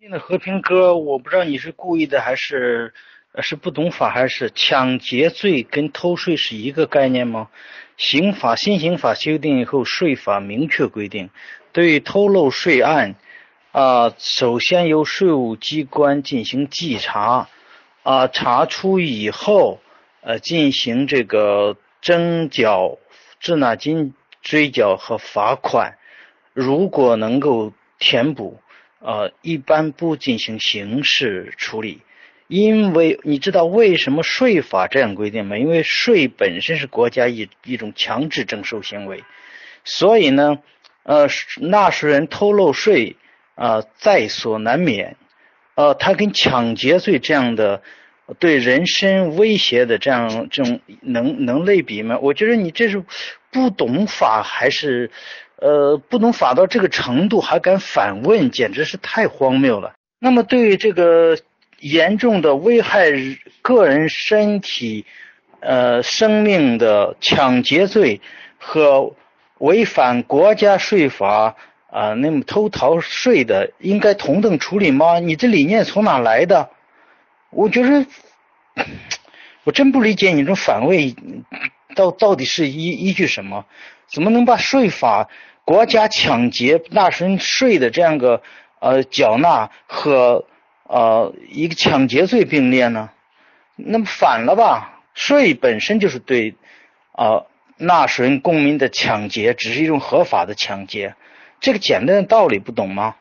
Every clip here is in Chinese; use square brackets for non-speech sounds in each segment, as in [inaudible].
那个和平哥，我不知道你是故意的还是是不懂法，还是抢劫罪跟偷税是一个概念吗？刑法新刑法修订以后，税法明确规定，对偷漏税案啊，首先由税务机关进行稽查啊，查出以后呃进行这个征缴滞纳金追缴和罚款，如果能够填补。呃，一般不进行刑事处理，因为你知道为什么税法这样规定吗？因为税本身是国家一一种强制征收行为，所以呢，呃，纳税人偷漏税啊，在所难免。呃，他跟抢劫罪这样的对人身威胁的这样这种能能类比吗？我觉得你这是不懂法还是？呃，不能法到这个程度还敢反问，简直是太荒谬了。那么，对于这个严重的危害个人身体、呃生命的抢劫罪和违反国家税法啊，那么偷逃税的，应该同等处理吗？你这理念从哪来的？我觉得，我真不理解你这反问，到到底是依依据什么？怎么能把税法？国家抢劫纳税人税的这样个呃缴纳和呃一个抢劫罪并列呢？那么反了吧？税本身就是对啊纳税人公民的抢劫，只是一种合法的抢劫。这个简单的道理不懂吗？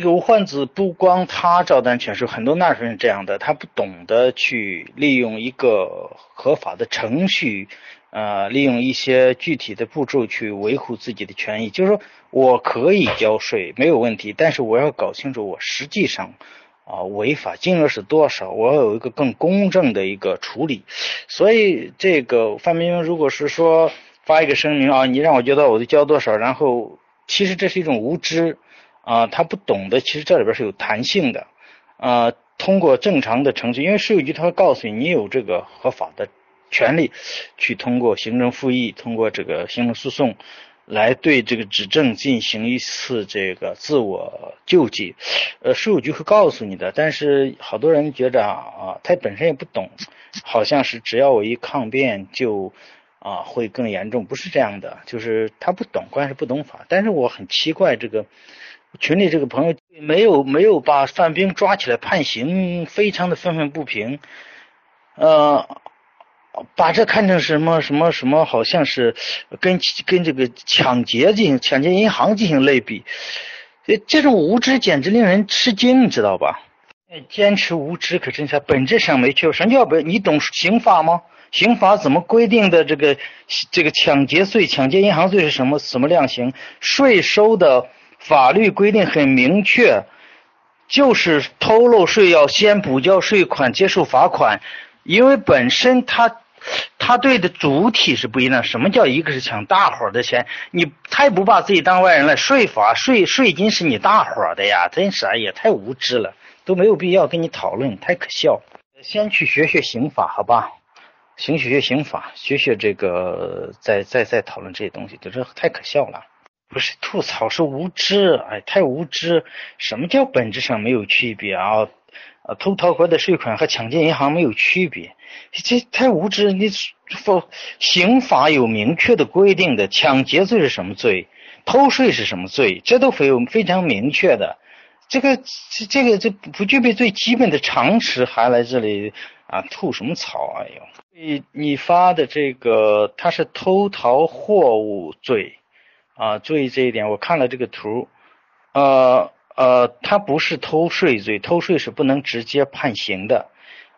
这个吴焕子不光他照单全收，很多纳税人这样的，他不懂得去利用一个合法的程序。呃，利用一些具体的步骤去维护自己的权益，就是说我可以交税没有问题，但是我要搞清楚我实际上啊违法金额是多少，我要有一个更公正的一个处理。所以这个范冰冰如果是说发一个声明啊，你让我交到我就交多少，然后其实这是一种无知啊，他不懂得其实这里边是有弹性的啊，通过正常的程序，因为税务局他会告诉你你有这个合法的。权利去通过行政复议，通过这个行政诉讼，来对这个指证进行一次这个自我救济。呃，税务局会告诉你的，但是好多人觉着啊，他本身也不懂，好像是只要我一抗辩就啊会更严重，不是这样的，就是他不懂，关键是不懂法。但是我很奇怪，这个群里这个朋友没有没有把范冰抓起来判刑，非常的愤愤不平，呃。把这看成什么什么什么，好像是跟跟这个抢劫进行抢劫银行进行类比，这种无知简直令人吃惊，你知道吧？坚持无知可真是本质上没错。什么叫不？你懂刑法吗？刑法怎么规定的？这个这个抢劫罪、抢劫银行罪是什么什么量刑？税收的法律规定很明确，就是偷漏税要先补交税款，接受罚款。因为本身他他对的主体是不一样。什么叫一个是抢大伙儿的钱？你太不把自己当外人了。税法税税金是你大伙儿的呀，真是也太无知了，都没有必要跟你讨论，太可笑。先去学学刑法，好吧？先学学刑法，学学这个，再再再讨论这些东西，这太可笑了。不是吐槽，是无知，哎，太无知。什么叫本质上没有区别啊？啊，偷逃国的税款和抢劫银行没有区别，这太无知！你否刑法有明确的规定的，抢劫罪是什么罪，偷税是什么罪，这都非非常明确的。这个这这个这不具备最基本的常识，还来这里啊吐什么槽？哎呦，你你发的这个他是偷逃货物罪啊，注意这一点，我看了这个图，呃。呃，他不是偷税罪，偷税是不能直接判刑的。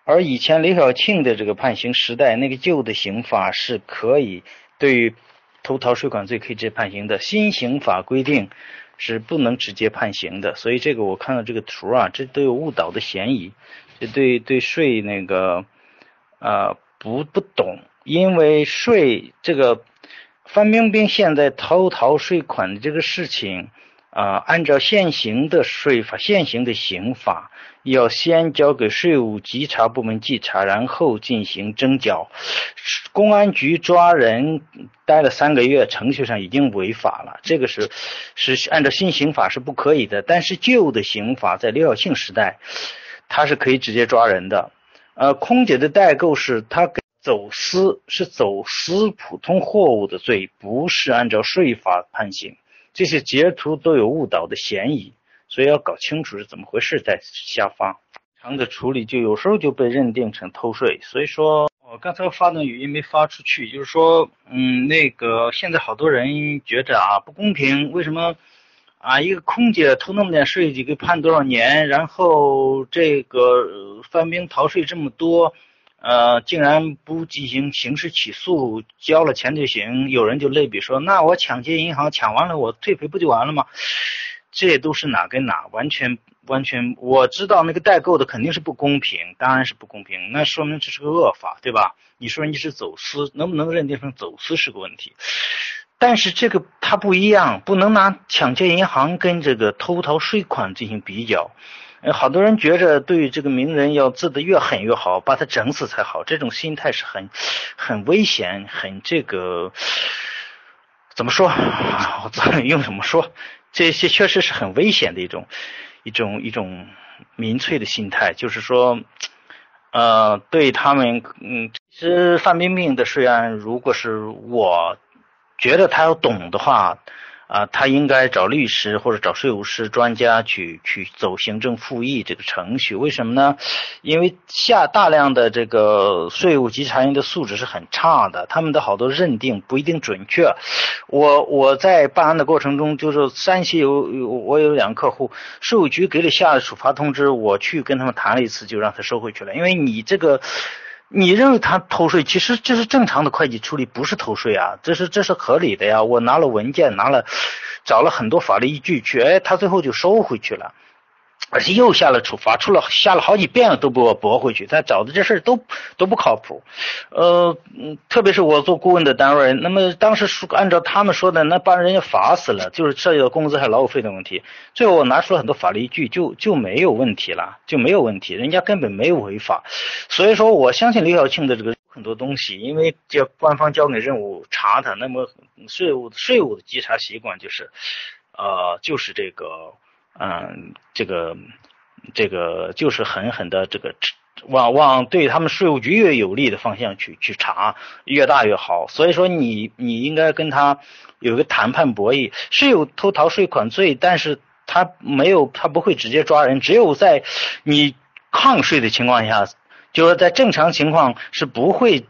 而以前刘晓庆的这个判刑时代，那个旧的刑法是可以对于偷逃税款罪可以直接判刑的。新刑法规定是不能直接判刑的。所以这个我看到这个图啊，这都有误导的嫌疑。这对对税那个呃不不懂，因为税这个范冰冰现在偷逃税款的这个事情。啊，按照现行的税法、现行的刑法，要先交给税务稽查部门稽查，然后进行征缴。公安局抓人待了三个月，程序上已经违法了，这个是是按照新刑法是不可以的。但是旧的刑法在刘晓庆时代，他是可以直接抓人的。呃，空姐的代购是他给走私，是走私普通货物的罪，不是按照税法判刑。这些截图都有误导的嫌疑，所以要搞清楚是怎么回事再下发。长的处理就有时候就被认定成偷税，所以说我刚才发的语音没发出去，就是说，嗯，那个现在好多人觉得啊不公平，为什么啊一个空姐偷那么点税就给判多少年，然后这个犯兵逃税这么多？呃，竟然不进行刑事起诉，交了钱就行。有人就类比说，那我抢劫银行，抢完了我退赔不就完了吗？这都是哪跟哪，完全完全。我知道那个代购的肯定是不公平，当然是不公平。那说明这是个恶法，对吧？你说你是走私，能不能认定成走私是个问题？但是这个它不一样，不能拿抢劫银行跟这个偷逃税款进行比较。好多人觉着对这个名人要治得越狠越好，把他整死才好，这种心态是很很危险，很这个怎么说？[laughs] 我用怎么说？这些确实是很危险的一种一种一种民粹的心态，就是说，呃，对他们，嗯，其实范冰冰的税案，如果是我觉得他要懂的话。啊，他应该找律师或者找税务师专家去去走行政复议这个程序，为什么呢？因为下大量的这个税务稽查员的素质是很差的，他们的好多认定不一定准确。我我在办案的过程中，就是山西有有我有两个客户，税务局给了下处罚通知，我去跟他们谈了一次，就让他收回去了，因为你这个。你认为他偷税，其实这是正常的会计处理，不是偷税啊，这是这是合理的呀。我拿了文件，拿了，找了很多法律依据去，哎，他最后就收回去了。而且又下了处罚，出了下了好几遍了都不驳回去，他找的这事儿都都不靠谱。呃，特别是我做顾问的单位，那么当时说按照他们说的，那把人家罚死了，就是涉及到工资还劳务费的问题。最后我拿出了很多法律依据，就就没有问题了，就没有问题，人家根本没有违法。所以说，我相信刘晓庆的这个很多东西，因为叫官方交给任务查他，那么税务税务的稽查习惯就是，呃，就是这个。嗯，这个这个就是狠狠的这个往往对他们税务局越有利的方向去去查，越大越好。所以说你你应该跟他有个谈判博弈，是有偷逃税款罪，但是他没有他不会直接抓人，只有在你抗税的情况下，就是在正常情况是不会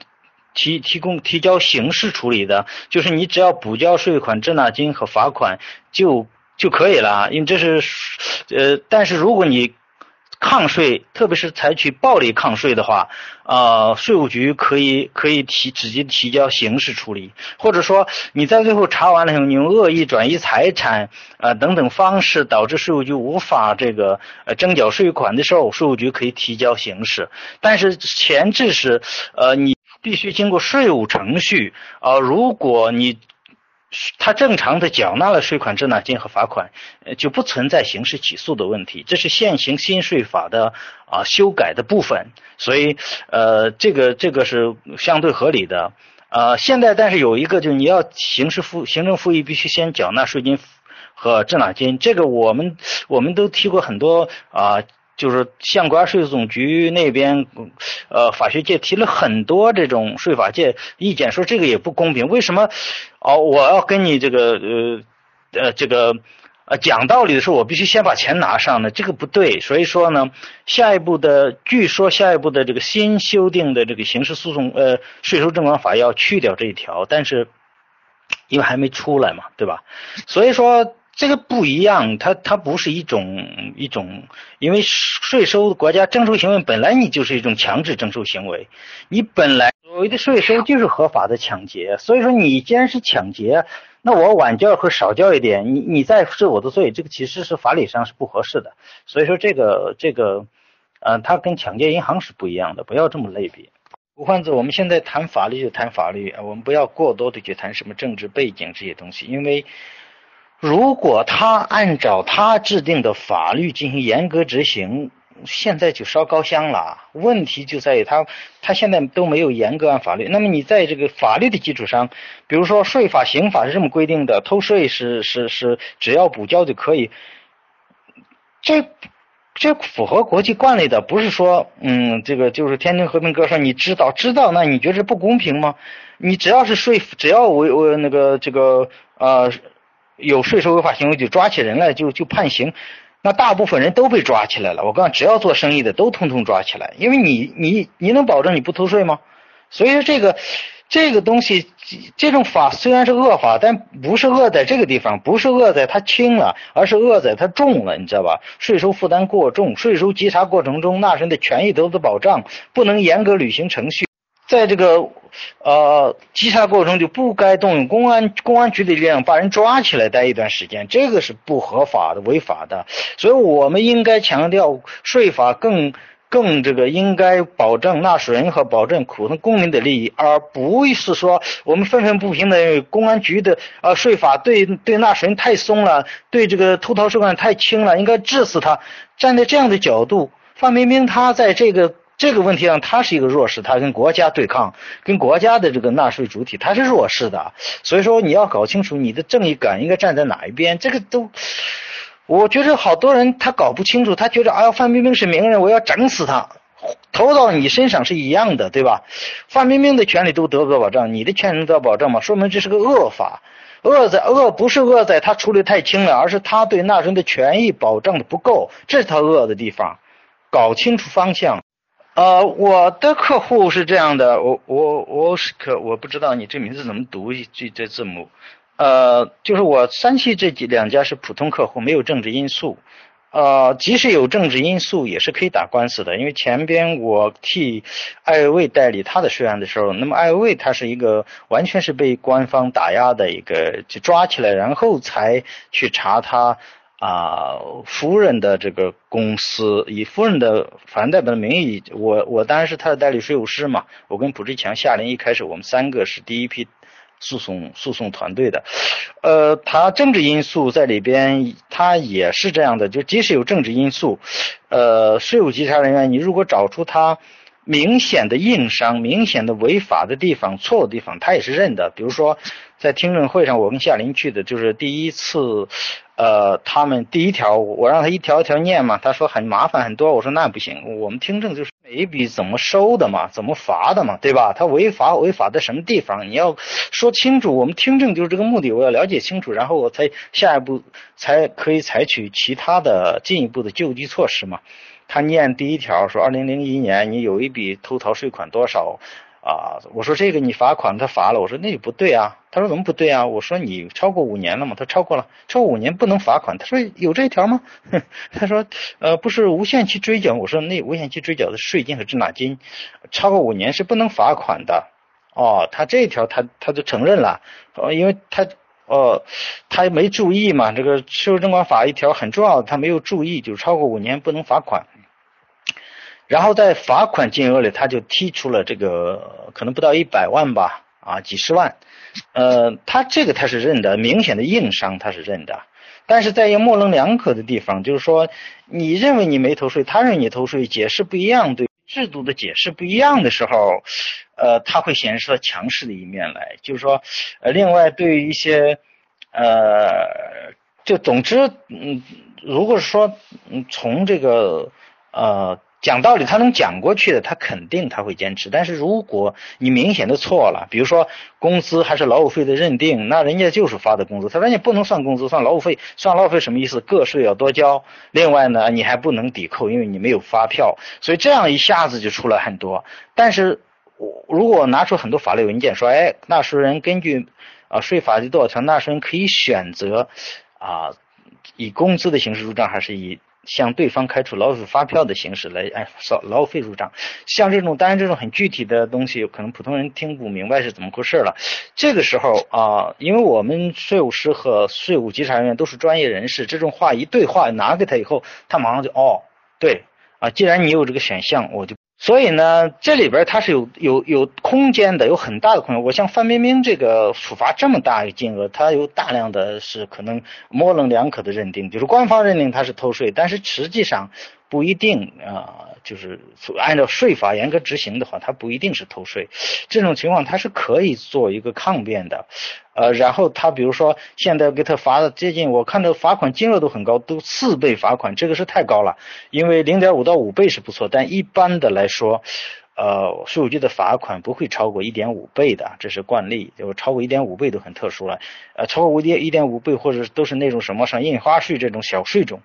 提提供提交刑事处理的，就是你只要补交税款、滞纳金和罚款就。就可以了，因为这是，呃，但是如果你抗税，特别是采取暴力抗税的话，啊，税务局可以可以提直接提交刑事处理，或者说你在最后查完了以后，你用恶意转移财产啊等等方式导致税务局无法这个呃征缴税款的时候，税务局可以提交刑事，但是前置是呃你必须经过税务程序啊，如果你。他正常的缴纳了税款、滞纳金和罚款，就不存在刑事起诉的问题。这是现行新税法的啊修改的部分，所以呃，这个这个是相对合理的。呃，现在但是有一个，就是你要刑事复行政复议，必须先缴纳税金和滞纳金。这个我们我们都提过很多啊。就是向国家税务总局那边，呃，法学界提了很多这种税法界意见，说这个也不公平。为什么？哦，我要跟你这个呃呃这个呃讲道理的时候，我必须先把钱拿上呢？这个不对。所以说呢，下一步的，据说下一步的这个新修订的这个刑事诉讼呃税收征管法要去掉这一条，但是因为还没出来嘛，对吧？所以说。这个不一样，它它不是一种一种，因为税收国家征收行为本来你就是一种强制征收行为，你本来所谓的税收就是合法的抢劫，所以说你既然是抢劫，那我晚交和少交一点，你你再治我的罪，这个其实是法理上是不合适的，所以说这个这个，呃，它跟抢劫银行是不一样的，不要这么类比。吴焕子，我们现在谈法律就谈法律，我们不要过多的去谈什么政治背景这些东西，因为。如果他按照他制定的法律进行严格执行，现在就烧高香了。问题就在于他，他现在都没有严格按法律。那么你在这个法律的基础上，比如说税法、刑法是这么规定的，偷税是是是只要补交就可以。这这符合国际惯例的，不是说嗯，这个就是天津和平哥说你知道知道，那你觉得不公平吗？你只要是税，只要我我那个这个呃。有税收违法行为就抓起人来就就判刑，那大部分人都被抓起来了。我告诉你，只要做生意的都通通抓起来，因为你你你能保证你不偷税吗？所以说这个这个东西，这种法虽然是恶法，但不是恶在这个地方，不是恶在它轻了，而是恶在它重了，你知道吧？税收负担过重，税收稽查过程中纳税人的权益得不到保障，不能严格履行程序。在这个呃稽查过程中就不该动用公安公安局的力量把人抓起来待一段时间，这个是不合法的、违法的。所以我们应该强调税法更更这个应该保证纳税人和保证普通公民的利益，而不是说我们愤愤不平的公安局的呃税法对对纳税人太松了，对这个偷逃税款太轻了，应该治死他。站在这样的角度，范冰冰她在这个。这个问题上，他是一个弱势，他跟国家对抗，跟国家的这个纳税主体，他是弱势的。所以说，你要搞清楚你的正义感应该站在哪一边。这个都，我觉得好多人他搞不清楚，他觉得哎呀，范冰冰是名人，我要整死他，投到你身上是一样的，对吧？范冰冰的权利都得不到保障，你的权利能得到保障吗？说明这是个恶法，恶在恶不是恶在他处理太轻了，而是他对纳税人的权益保障的不够，这是他恶的地方。搞清楚方向。呃，我的客户是这样的，我我我是可我不知道你这名字怎么读一这这字母，呃，就是我三期这几两家是普通客户，没有政治因素，呃，即使有政治因素也是可以打官司的，因为前边我替艾薇代理他的税案的时候，那么艾薇他是一个完全是被官方打压的一个，就抓起来然后才去查他。啊，夫人的这个公司以夫人的法人代表的名义，我我当然是他的代理税务师嘛。我跟卜志强、夏林一开始我们三个是第一批诉讼诉讼团队的。呃，他政治因素在里边，他也是这样的。就即使有政治因素，呃，税务稽查人员，你如果找出他明显的硬伤、明显的违法的地方、错误地方，他也是认的。比如说在听证会上，我跟夏林去的就是第一次。呃，他们第一条，我让他一条一条念嘛，他说很麻烦很多，我说那不行，我们听证就是每一笔怎么收的嘛，怎么罚的嘛，对吧？他违法违法在什么地方，你要说清楚，我们听证就是这个目的，我要了解清楚，然后我才下一步才可以采取其他的进一步的救济措施嘛。他念第一条说，二零零一年你有一笔偷逃税款多少？啊，我说这个你罚款，他罚了。我说那就不对啊。他说怎么不对啊？我说你超过五年了吗？他超过了，超过五年不能罚款。他说有这条吗？他说呃不是无限期追缴。我说那无限期追缴的税金和滞纳金，超过五年是不能罚款的。哦，他这一条他他就承认了，呃，因为他哦他没注意嘛，这个税务征管法一条很重要，他没有注意，就是超过五年不能罚款。然后在罚款金额里，他就提出了这个可能不到一百万吧，啊，几十万，呃，他这个他是认的，明显的硬伤他是认的，但是在一个模棱两可的地方，就是说你认为你没偷税，他认为你偷税，解释不一样，对制度的解释不一样的时候，呃，他会显示出强势的一面来，就是说，呃，另外对于一些，呃，就总之，嗯，如果说，嗯，从这个，呃。讲道理，他能讲过去的，他肯定他会坚持。但是如果你明显的错了，比如说工资还是劳务费的认定，那人家就是发的工资，他说你不能算工资，算劳务费，算劳务费什么意思？个税要多交，另外呢，你还不能抵扣，因为你没有发票，所以这样一下子就出来很多。但是我如果拿出很多法律文件说，哎，纳税人根据啊税法第多少条，纳税人可以选择啊以工资的形式入账，还是以。向对方开出劳务发票的形式来哎，扫劳务费入账，像这种当然这种很具体的东西，可能普通人听不明白是怎么回事了。这个时候啊，因为我们税务师和税务稽查人员都是专业人士，这种话一对话拿给他以后，他马上就哦，对啊，既然你有这个选项，我就。所以呢，这里边它是有有有空间的，有很大的空间。我像范冰冰这个处罚这么大一个金额，它有大量的是可能模棱两可的认定，就是官方认定它是偷税，但是实际上不一定啊。就是按照税法严格执行的话，它不一定是偷税。[sniffs] 这种情况它是可以做一个抗辩的。呃，然后他比如说现在给他罚的接近，我看到罚款金额都很高，都四倍罚款，这个是太高了。因为零点五到五倍是不错，但一般的来说，呃，税务局的罚款不会超过一点五倍的，这是惯例。就超过一点五倍都很特殊了。呃，超过五点一点五倍或者都是那种什么像印花税这种小税种，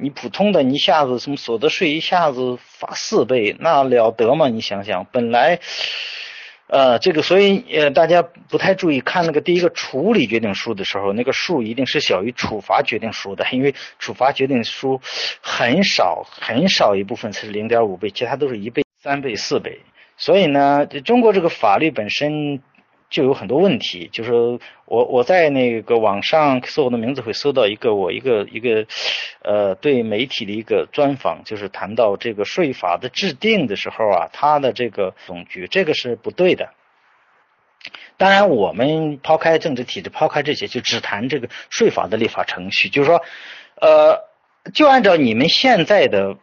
你普通的你一下子什么所得税一下子罚四倍，那了得吗？你想想，本来。呃，这个所以呃，大家不太注意看那个第一个处理决定书的时候，那个数一定是小于处罚决定书的，因为处罚决定书很少很少一部分才是零点五倍，其他都是一倍、三倍、四倍。所以呢，中国这个法律本身。就有很多问题，就是我我在那个网上搜我的名字会搜到一个我一个一个呃对媒体的一个专访，就是谈到这个税法的制定的时候啊，它的这个总局这个是不对的。当然，我们抛开政治体制，抛开这些，就只谈这个税法的立法程序，就是说，呃，就按照你们现在的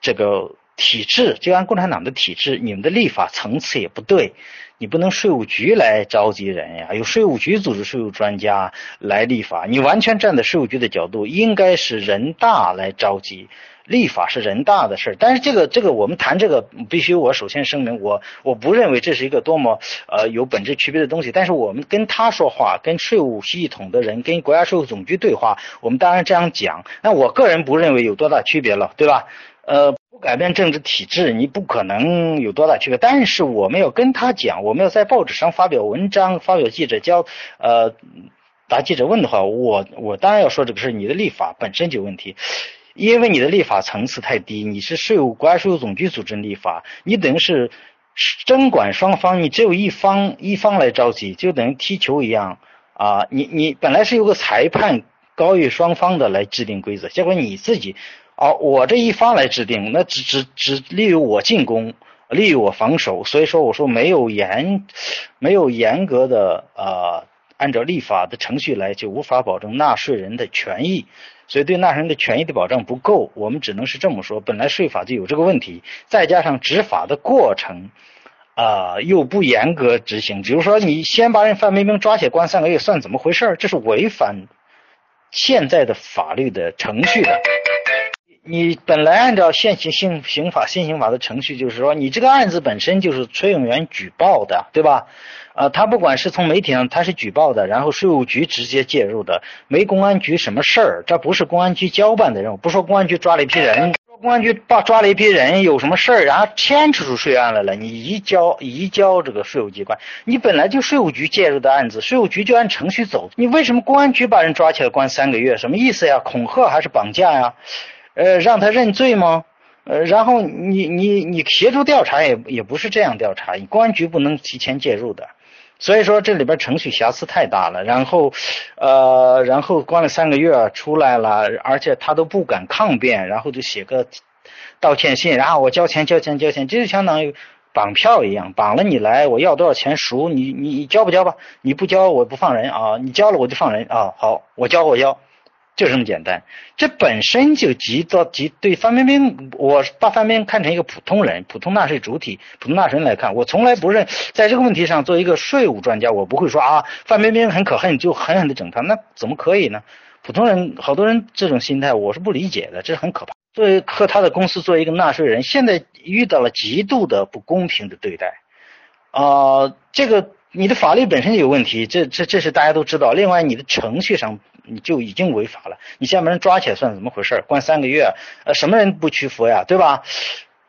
这个体制，就按共产党的体制，你们的立法层次也不对。你不能税务局来召集人呀，由税务局组织税务专家来立法。你完全站在税务局的角度，应该是人大来召集立法，是人大的事儿。但是这个这个，我们谈这个，必须我首先声明，我我不认为这是一个多么呃有本质区别的东西。但是我们跟他说话，跟税务系统的人，跟国家税务总局对话，我们当然这样讲。那我个人不认为有多大区别了，对吧？呃。改变政治体制，你不可能有多大区别。但是我们要跟他讲，我们要在报纸上发表文章，发表记者交呃答记者问的话，我我当然要说这个事你的立法本身就有问题，因为你的立法层次太低。你是税务国家税务总局组织立法，你等于是征管双方，你只有一方一方来着急，就等于踢球一样啊！你你本来是有个裁判高于双方的来制定规则，结果你自己。好，我这一方来制定，那只只只利于我进攻，利于我防守。所以说，我说没有严，没有严格的呃，按照立法的程序来，就无法保证纳税人的权益。所以对纳税人的权益的保障不够，我们只能是这么说。本来税法就有这个问题，再加上执法的过程啊又不严格执行。比如说，你先把人范冰冰抓起来关三个月，算怎么回事？这是违反现在的法律的程序的。你本来按照现行刑刑法新刑法的程序，就是说你这个案子本身就是崔永元举报的，对吧？啊，他不管是从媒体上他是举报的，然后税务局直接介入的，没公安局什么事儿，这不是公安局交办的任务。不说公安局抓了一批人，公安局把抓了一批人有什么事儿，然后牵扯出税案来了，你移交移交这个税务机关，你本来就税务局介入的案子，税务局就按程序走，你为什么公安局把人抓起来关三个月？什么意思呀？恐吓还是绑架呀？呃，让他认罪吗？呃，然后你你你协助调查也也不是这样调查，公安局不能提前介入的，所以说这里边程序瑕疵太大了。然后，呃，然后关了三个月出来了，而且他都不敢抗辩，然后就写个道歉信，然后我交钱交钱交钱，这就相当于绑票一样，绑了你来，我要多少钱赎你你你交不交吧？你不交我不放人啊，你交了我就放人啊。好，我交我交。就这么简单，这本身就极到极对范冰冰，我把范冰冰看成一个普通人，普通纳税主体，普通纳税人来看，我从来不认在这个问题上做一个税务专家，我不会说啊范冰冰很可恨，就狠狠的整他，那怎么可以呢？普通人好多人这种心态我是不理解的，这是很可怕。作为和他的公司作为一个纳税人，现在遇到了极度的不公平的对待，啊，这个你的法律本身就有问题，这这这是大家都知道。另外，你的程序上。你就已经违法了，你先把人抓起来算怎么回事？关三个月，呃，什么人不屈服呀，对吧？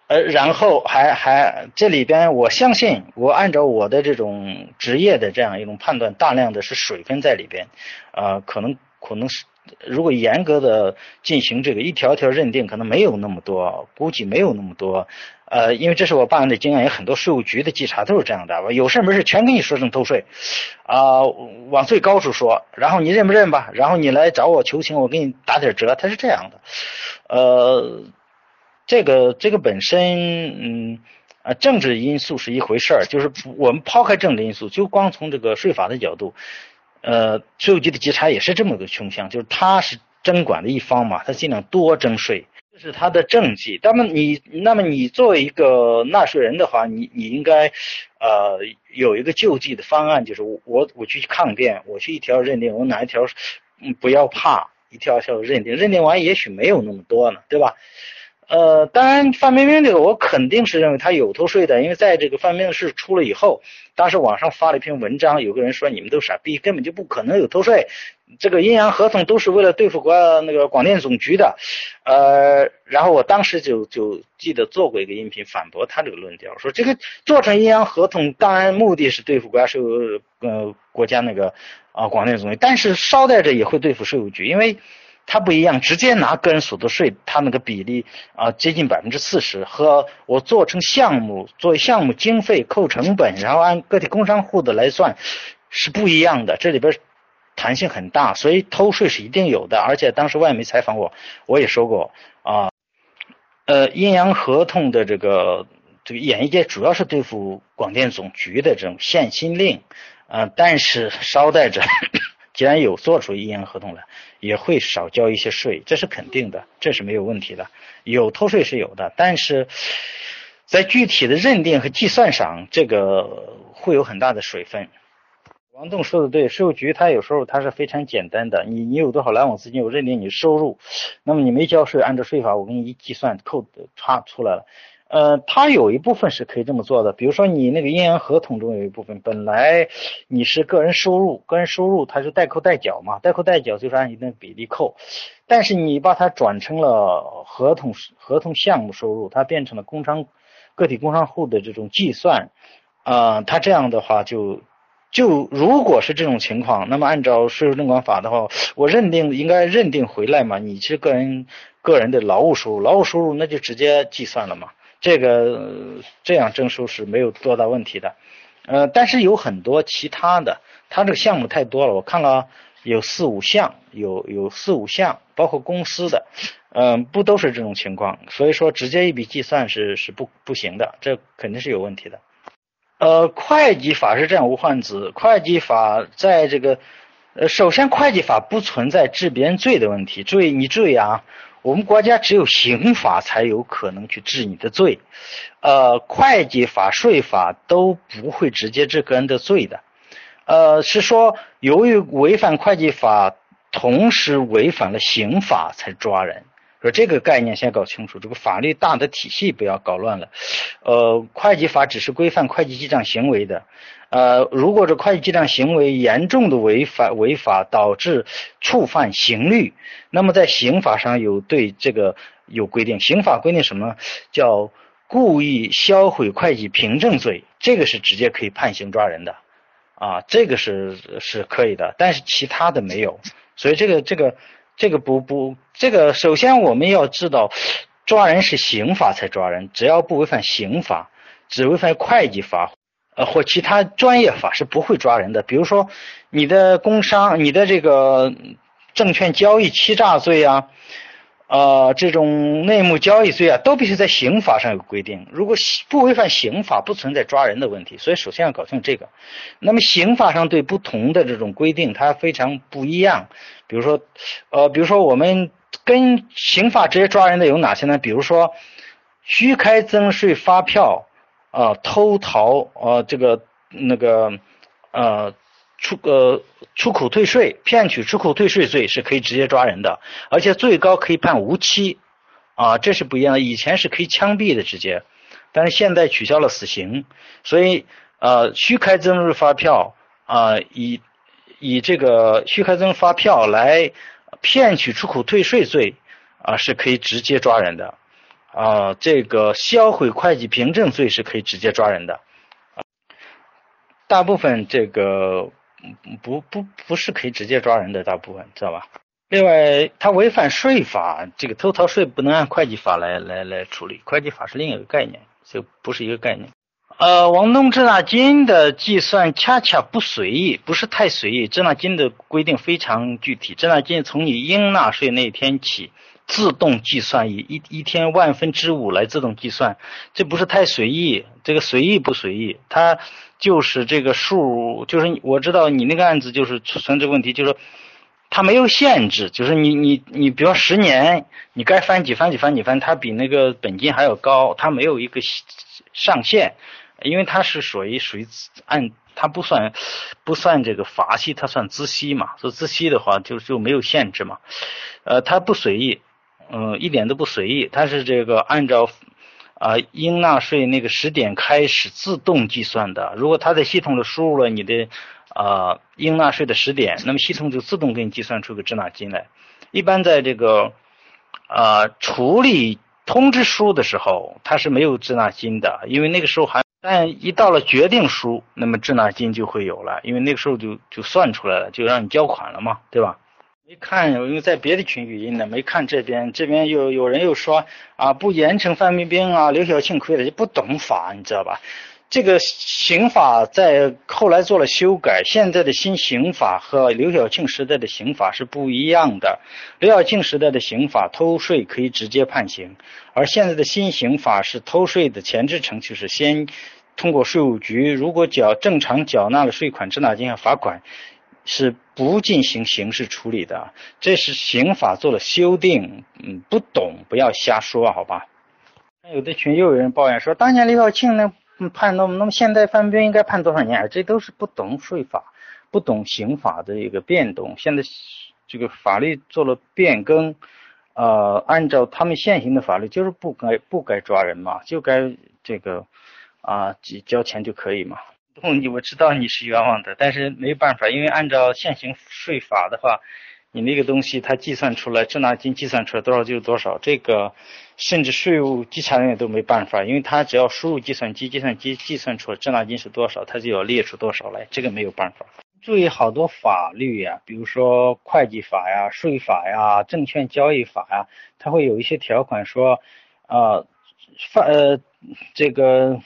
呃，然后还还这里边，我相信我按照我的这种职业的这样一种判断，大量的是水分在里边，啊，可能可能是如果严格的进行这个一条条认定，可能没有那么多，估计没有那么多。呃，因为这是我办案的经验，有很多税务局的稽查都是这样的，有事没事全跟你说成偷税，啊，往最高处说，然后你认不认吧？然后你来找我求情，我给你打点折，他是这样的，呃，这个这个本身，嗯啊，政治因素是一回事儿，就是我们抛开政治因素，就光从这个税法的角度，呃，税务局的稽查也是这么个倾向，就是他是征管的一方嘛，他尽量多征税。这是他的政绩。那么你，那么你作为一个纳税人的话，你你应该，呃，有一个救济的方案，就是我我去抗辩，我去一条认定，我哪一条，嗯，不要怕，一条条认定，认定完也许没有那么多呢，对吧？呃，当然，范冰冰这个我肯定是认为他有偷税的，因为在这个范冰冰事出了以后，当时网上发了一篇文章，有个人说你们都傻逼，根本就不可能有偷税，这个阴阳合同都是为了对付国那个广电总局的，呃，然后我当时就就记得做过一个音频反驳他这个论调，说这个做成阴阳合同，当然目的是对付国家税务呃国家那个啊广电总局，但是捎带着也会对付税务局，因为。它不一样，直接拿个人所得税，它那个比例啊接近百分之四十，和我做成项目作为项目经费扣成本，然后按个体工商户的来算，是不一样的。这里边弹性很大，所以偷税是一定有的。而且当时外媒采访我，我也说过啊，呃，阴阳合同的这个这个演艺界主要是对付广电总局的这种限薪令，啊，但是捎带着。既然有做出阴阳合同来，也会少交一些税，这是肯定的，这是没有问题的。有偷税是有的，但是在具体的认定和计算上，这个会有很大的水分。王栋说的对，税务局它有时候它是非常简单的，你你有多少来往资金，我认定你收入，那么你没交税，按照税法我给你一计算，扣差出来了。呃，它有一部分是可以这么做的，比如说你那个阴阳合同中有一部分，本来你是个人收入，个人收入它是代扣代缴嘛，代扣代缴就是按一定比例扣，但是你把它转成了合同合同项目收入，它变成了工商个体工商户的这种计算，啊，它这样的话就就如果是这种情况，那么按照税收征管法的话，我认定应该认定回来嘛，你是个人个人的劳务收入，劳务收入那就直接计算了嘛。这个这样征收是没有多大问题的，呃，但是有很多其他的，它这个项目太多了，我看了有四五项，有有四五项，包括公司的，嗯，不都是这种情况，所以说直接一笔计算是是不不行的，这肯定是有问题的。呃，会计法是这样，吴焕子，会计法在这个，呃，首先会计法不存在治别人罪的问题，注意你注意啊。我们国家只有刑法才有可能去治你的罪，呃，会计法、税法都不会直接治个人的罪的，呃，是说由于违反会计法，同时违反了刑法才抓人。说这个概念先搞清楚，这个法律大的体系不要搞乱了。呃，会计法只是规范会计记账行为的。呃，如果这会计记账行为严重的违反违法，导致触犯刑律，那么在刑法上有对这个有规定。刑法规定什么叫故意销毁会计凭证罪？这个是直接可以判刑抓人的啊，这个是是可以的，但是其他的没有。所以这个这个。这个不不，这个首先我们要知道，抓人是刑法才抓人，只要不违反刑法，只违反会计法，呃或其他专业法是不会抓人的。比如说你的工商，你的这个证券交易欺诈罪啊。呃，这种内幕交易罪啊，都必须在刑法上有规定。如果不违反刑法，不存在抓人的问题。所以首先要搞清楚这个。那么刑法上对不同的这种规定，它非常不一样。比如说，呃，比如说我们跟刑法直接抓人的有哪些呢？比如说虚开增税发票，啊，偷逃，呃，这个那个，呃。出呃出口退税、骗取出口退税罪是可以直接抓人的，而且最高可以判无期啊，这是不一样的。以前是可以枪毙的直接，但是现在取消了死刑，所以呃虚开增值发票啊，以以这个虚开增发票来骗取出口退税罪啊是可以直接抓人的啊，这个销毁会计凭证罪是可以直接抓人的，大部分这个。不不不是可以直接抓人的大部分，知道吧？另外，他违反税法，这个偷逃税不能按会计法来来来处理，会计法是另一个概念，这不是一个概念。呃，王东滞纳金的计算恰恰不随意，不是太随意。滞纳金的规定非常具体，滞纳金从你应纳税那天起自动计算，以一一天万分之五来自动计算，这不是太随意？这个随意不随意？它就是这个数，就是我知道你那个案子就是存这个问题，就是它没有限制，就是你你你，比如十年你该翻几翻几翻几翻，它比那个本金还要高，它没有一个上限，因为它是属于属于按。它不算不算这个罚息，它算孳息嘛。说孳息的话，就就没有限制嘛。呃，它不随意，嗯，一点都不随意。它是这个按照啊应纳税那个时点开始自动计算的。如果它在系统里输入了你的啊应纳税的时点，那么系统就自动给你计算出个滞纳金来。一般在这个啊处理通知书的时候，它是没有滞纳金的，因为那个时候还。但一到了决定书，那么滞纳金就会有了，因为那个时候就就算出来了，就让你交款了嘛，对吧？没看，因为在别的群语音呢，没看这边，这边有有人又说啊，不严惩范冰冰啊，刘晓庆亏了，就不懂法，你知道吧？这个刑法在后来做了修改，现在的新刑法和刘晓庆时代的刑法是不一样的。刘晓庆时代的刑法，偷税可以直接判刑，而现在的新刑法是偷税的前置程序是先通过税务局，如果缴正常缴纳了税款、滞纳金和罚款，是不进行刑事处理的。这是刑法做了修订，嗯，不懂不要瞎说，好吧？有的群又有人抱怨说，当年刘晓庆呢？判那么那么现在范冰冰应该判多少年？这都是不懂税法、不懂刑法的一个变动。现在这个法律做了变更，呃，按照他们现行的法律，就是不该不该抓人嘛，就该这个啊交钱就可以嘛。你我知道你是冤枉的，但是没办法，因为按照现行税法的话。你那个东西，它计算出来滞纳金计算出来多少就是多少，这个甚至税务稽查人员都没办法，因为他只要输入计算机，计算机计算出来滞纳金是多少，他就要列出多少来，这个没有办法。注意好多法律呀，比如说会计法呀、税法呀、证券交易法呀，它会有一些条款说，啊，犯呃这个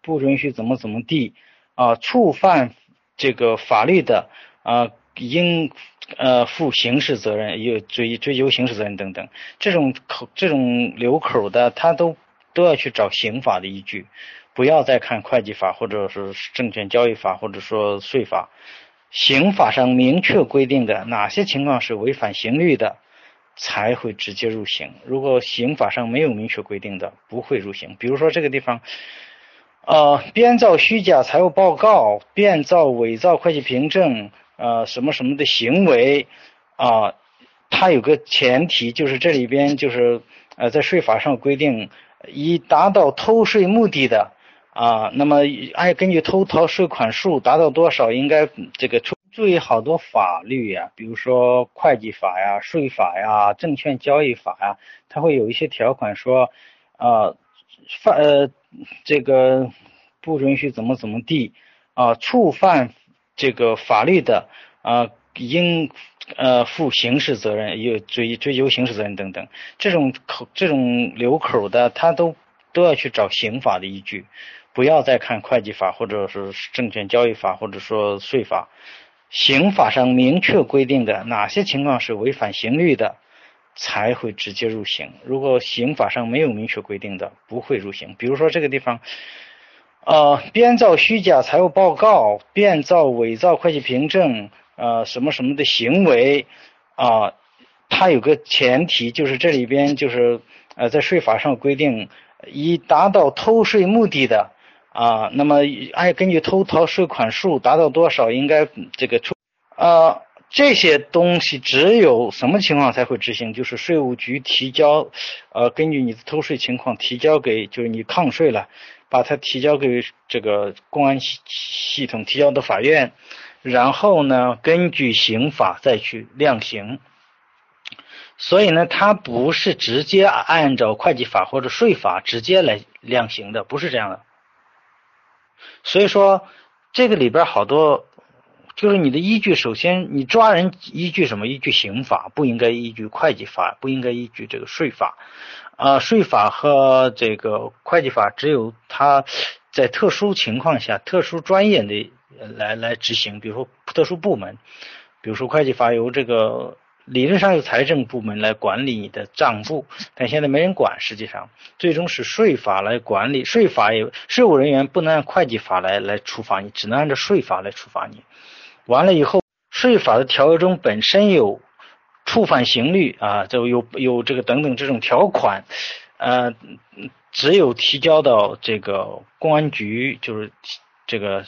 不允许怎么怎么地啊，触犯这个法律的啊应。呃，负刑事责任，有追追究刑事责任等等，这种口这种留口的，他都都要去找刑法的依据，不要再看会计法或者是证券交易法或者说税法，刑法上明确规定的哪些情况是违反刑律的，才会直接入刑。如果刑法上没有明确规定的，不会入刑。比如说这个地方，呃，编造虚假财务报告，编造伪造会计凭证。呃，什么什么的行为啊，它有个前提，就是这里边就是呃，在税法上规定，以达到偷税目的的啊，那么按根据偷逃税款数达到多少，应该这个注注意好多法律呀，比如说会计法呀、税法呀、证券交易法呀，它会有一些条款说啊，犯呃这个不允许怎么怎么地啊，触犯。这个法律的啊，应呃负刑事责任，有追追究刑事责任等等，这种口这种留口的，他都都要去找刑法的依据，不要再看会计法或者是证券交易法或者说税法，刑法上明确规定的哪些情况是违反刑律的，才会直接入刑。如果刑法上没有明确规定的，不会入刑。比如说这个地方。呃，编造虚假财务报告，编造伪造会计凭证，呃，什么什么的行为啊，它有个前提，就是这里边就是呃，在税法上规定，以达到偷税目的的啊，那么按根据偷逃税款数达到多少，应该这个出啊，这些东西只有什么情况才会执行？就是税务局提交，呃，根据你的偷税情况提交给，就是你抗税了。把它提交给这个公安系系统，提交到法院，然后呢，根据刑法再去量刑。所以呢，它不是直接按照会计法或者税法直接来量刑的，不是这样的。所以说，这个里边好多就是你的依据，首先你抓人依据什么？依据刑法，不应该依据会计法，不应该依据这个税法。啊，税法和这个会计法只有它在特殊情况下、特殊专业的来来执行，比如说特殊部门，比如说会计法由这个理论上由财政部门来管理你的账簿，但现在没人管，实际上最终是税法来管理，税法也税务人员不能按会计法来来处罚你，只能按照税法来处罚你。完了以后，税法的条约中本身有触犯刑律啊，就有有这个等等这种条款，呃，只有提交到这个公安局，就是这个。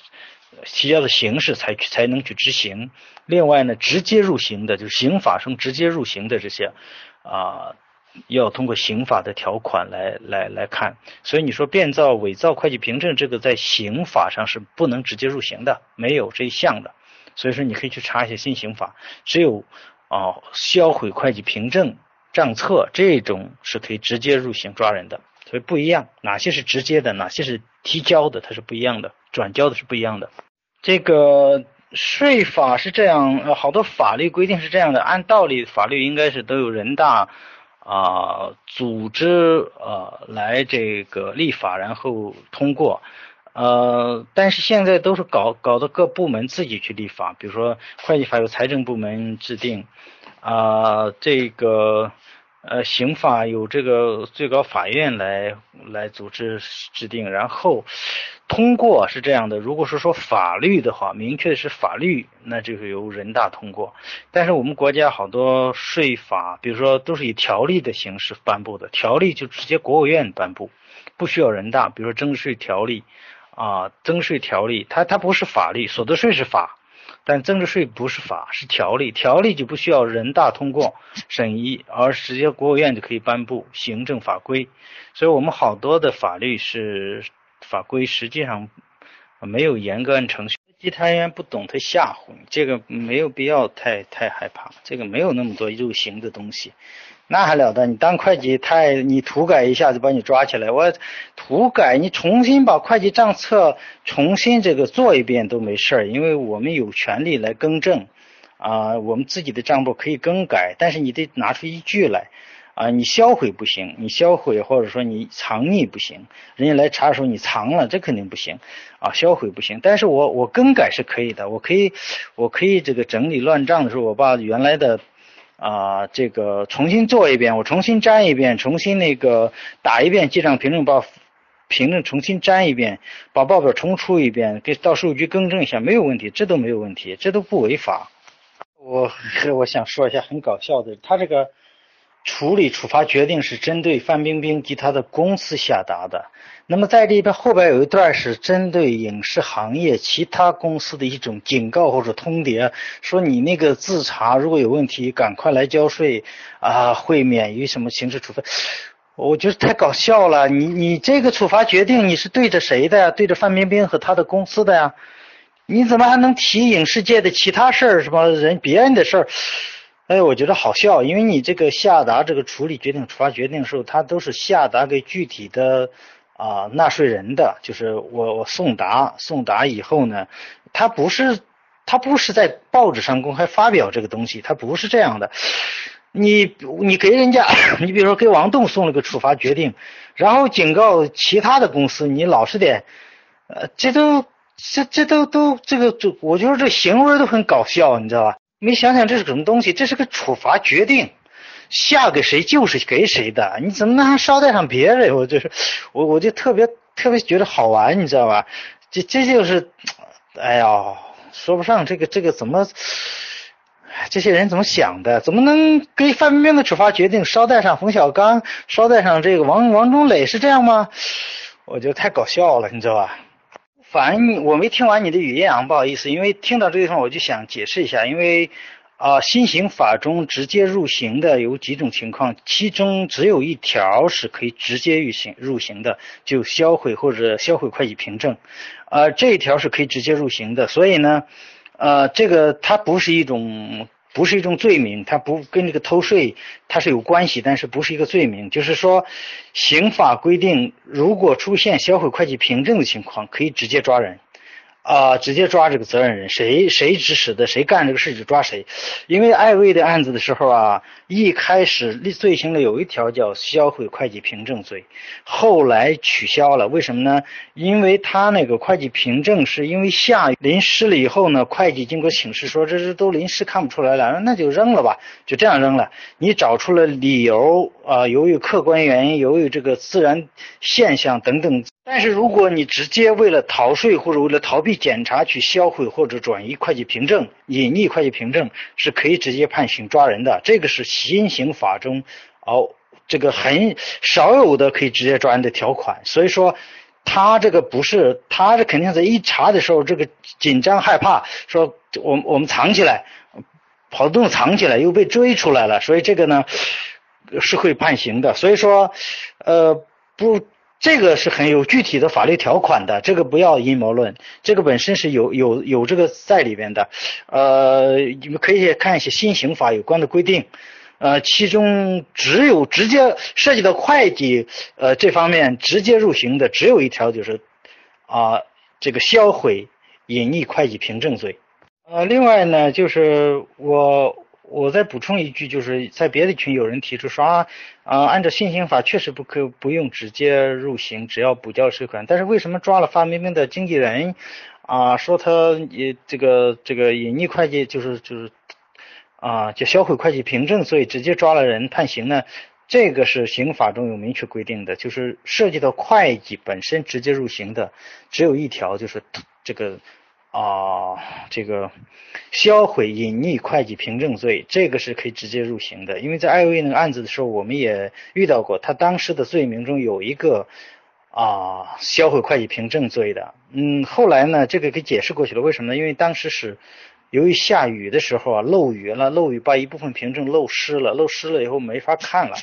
提交的形式才才能去执行。另外呢，直接入刑的，就是刑法中直接入刑的这些啊，要通过刑法的条款来来来看。所以你说变造、伪造会计凭证，这个在刑法上是不能直接入刑的，没有这一项的。所以说你可以去查一下新刑法，只有啊销毁会计凭证、账册这种是可以直接入刑抓人的。所以不一样，哪些是直接的，哪些是提交的，它是不一样的，转交的是不一样的。这个税法是这样，好多法律规定是这样的。按道理，法律应该是都有人大啊组织呃来这个立法，然后通过。呃，但是现在都是搞搞的各部门自己去立法，比如说会计法由财政部门制定啊，这个。呃，刑法由这个最高法院来来组织制定，然后通过是这样的。如果是说法律的话，明确是法律，那就是由人大通过。但是我们国家好多税法，比如说都是以条例的形式颁布的，条例就直接国务院颁布，不需要人大。比如说征税条例啊，增税条例，它它不是法律，所得税是法。但增值税不是法，是条例，条例就不需要人大通过审议，而直接国务院就可以颁布行政法规。所以我们好多的法律是法规，实际上没有严格按程序。稽查员不懂，他吓唬你，这个没有必要太太害怕，这个没有那么多入刑的东西。那还了得！你当会计，太你涂改一下子把你抓起来。我涂改，你重新把会计账册重新这个做一遍都没事儿，因为我们有权利来更正啊。我们自己的账簿可以更改，但是你得拿出依据来啊。你销毁不行，你销毁或者说你藏匿不行，人家来查的时候你藏了，这肯定不行啊。销毁不行，但是我我更改是可以的，我可以我可以这个整理乱账的时候，我把原来的。啊，这个重新做一遍，我重新粘一遍，重新那个打一遍记账凭证，把凭证重新粘一遍，把报表重出一遍，给到税务局更正一下，没有问题，这都没有问题，这都不违法。我我想说一下很搞笑的，他这个。处理处罚决定是针对范冰冰及他的公司下达的。那么在这边后边有一段是针对影视行业其他公司的一种警告或者通牒，说你那个自查如果有问题，赶快来交税啊，会免于什么刑事处分。我觉得太搞笑了，你你这个处罚决定你是对着谁的呀？对着范冰冰和他的公司的呀？你怎么还能提影视界的其他事儿，什么人别人的事儿？哎，我觉得好笑，因为你这个下达这个处理决定、处罚决定的时候，它都是下达给具体的啊纳税人的，就是我我送达送达以后呢，他不是他不是在报纸上公开发表这个东西，他不是这样的。你你给人家，[coughs] 你比如说给王栋送了个处罚决定，然后警告其他的公司，你老实点，呃，这都这这都都这个就我觉得这行为都很搞笑，你知道吧？你想想这是什么东西？这是个处罚决定，下给谁就是给谁的。你怎么能还捎带上别人？我就是，我我就特别特别觉得好玩，你知道吧？这这就是，哎呀，说不上这个这个怎么，这些人怎么想的？怎么能给范冰冰的处罚决定捎带上冯小刚，捎带上这个王王中磊是这样吗？我觉得太搞笑了，你知道吧？反正我没听完你的语音啊，不好意思，因为听到这个地方我就想解释一下，因为啊，新刑法中直接入刑的有几种情况，其中只有一条是可以直接入刑入刑的，就销毁或者销毁会计凭证，啊，这一条是可以直接入刑的，所以呢，呃，这个它不是一种。不是一种罪名，它不跟这个偷税它是有关系，但是不是一个罪名。就是说，刑法规定，如果出现销毁会计凭证的情况，可以直接抓人，啊，直接抓这个责任人，谁谁指使的，谁干这个事就抓谁。因为艾薇的案子的时候啊，一开始罪行的有一条叫销毁会计凭证罪，后来取消了。为什么呢？因为他那个会计凭证是因为下雨淋湿了以后呢，会计经过请示说这是都淋湿看不出来了，那就扔了吧，就这样扔了。你找出了理由啊，由于客观原因，由于这个自然现象等等。但是如果你直接为了逃税或者为了逃避检查去销毁或者转移会计凭证、隐匿会计凭证，是可以直接判刑抓人的。这个是新刑法中哦，这个很少有的可以直接抓人的条款。所以说，他这个不是，他这肯定在一查的时候，这个紧张害怕，说我我们藏起来，跑动藏起来又被追出来了，所以这个呢是会判刑的。所以说，呃不。这个是很有具体的法律条款的，这个不要阴谋论，这个本身是有有有这个在里边的，呃，你们可以看一些新刑法有关的规定，呃，其中只有直接涉及到会计呃这方面直接入刑的，只有一条就是啊这个销毁隐匿会计凭证罪，呃，另外呢就是我。我再补充一句，就是在别的群有人提出说啊，啊，按照新刑法确实不可不用直接入刑，只要补交税款。但是为什么抓了范冰冰的经纪人，啊，说他也这个这个隐匿会计就是就是啊，就销毁会计凭证所以，直接抓了人判刑呢？这个是刑法中有明确规定的，就是涉及到会计本身直接入刑的，只有一条，就是这个。啊，这个销毁隐匿会计凭证罪，这个是可以直接入刑的。因为在艾薇那个案子的时候，我们也遇到过，他当时的罪名中有一个啊销毁会计凭证罪的。嗯，后来呢，这个给解释过去了。为什么呢？因为当时是由于下雨的时候啊，漏雨了，漏雨把一部分凭证漏湿了，漏湿了以后没法看了。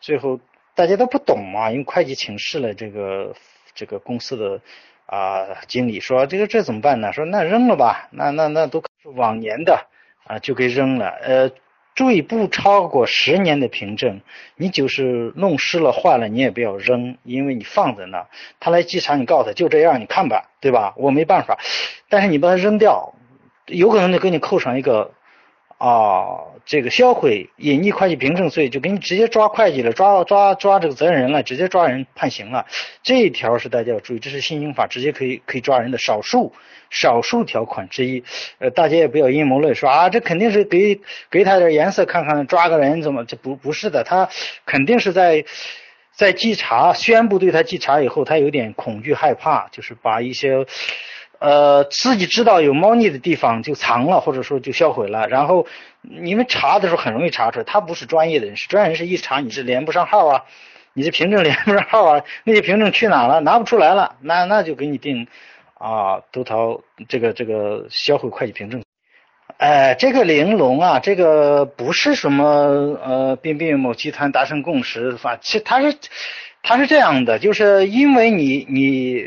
最后大家都不懂嘛，因为会计请示了这个这个公司的。啊，经理说这个这怎么办呢？说那扔了吧，那那那都往年的啊，就给扔了。呃，注意不超过十年的凭证，你就是弄湿了坏了，你也不要扔，因为你放在那，他来稽查，你告诉他就这样，你看吧，对吧？我没办法，但是你把它扔掉，有可能就给你扣上一个。啊，这个销毁隐匿会计凭证罪就给你直接抓会计了，抓抓抓这个责任人了，直接抓人判刑了。这一条是大家要注意，这是新刑法直接可以可以抓人的少数少数条款之一。呃，大家也不要阴谋论说啊，这肯定是给给他点颜色看看，抓个人怎么这不不是的，他肯定是在在稽查宣布对他稽查以后，他有点恐惧害怕，就是把一些。呃，自己知道有猫腻的地方就藏了，或者说就销毁了。然后你们查的时候很容易查出来，他不是专业的人士，专业人士一查你是连不上号啊，你这凭证连不上号啊，那些凭证去哪了？拿不出来了，那那就给你定啊，都逃这个这个销毁会计凭证。哎，这个玲珑啊，这个不是什么呃，彬彬某集团达成共识，反其实他是他是这样的，就是因为你你。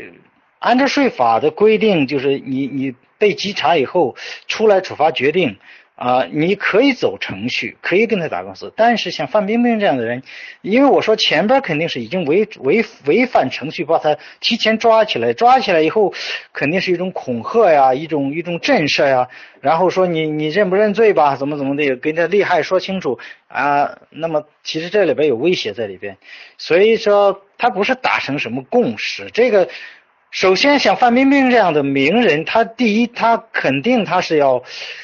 按照税法的规定，就是你你被稽查以后出来处罚决定啊，你可以走程序，可以跟他打官司。但是像范冰冰这样的人，因为我说前边肯定是已经违违违反程序，把他提前抓起来，抓起来以后肯定是一种恐吓呀，一种一种震慑呀，然后说你你认不认罪吧，怎么怎么的，跟他利害说清楚啊。那么其实这里边有威胁在里边，所以说他不是达成什么共识，这个。首先，像范冰冰这样的名人，他第一，他肯定他是要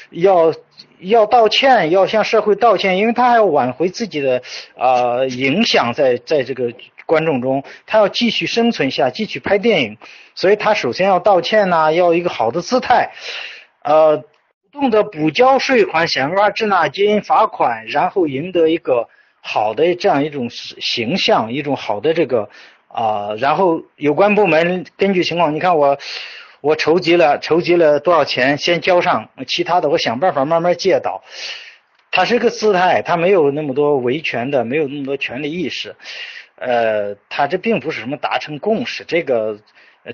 要要道歉，要向社会道歉，因为他还要挽回自己的啊影响，在在这个观众中，他要继续生存下，继续拍电影，所以他首先要道歉呐，要一个好的姿态，呃，主动的补交税款，想办法滞纳金、罚款，然后赢得一个好的这样一种形象，一种好的这个。啊，然后有关部门根据情况，你看我我筹集了筹集了多少钱，先交上，其他的我想办法慢慢借到。他是个姿态，他没有那么多维权的，没有那么多权利意识。呃，他这并不是什么达成共识，这个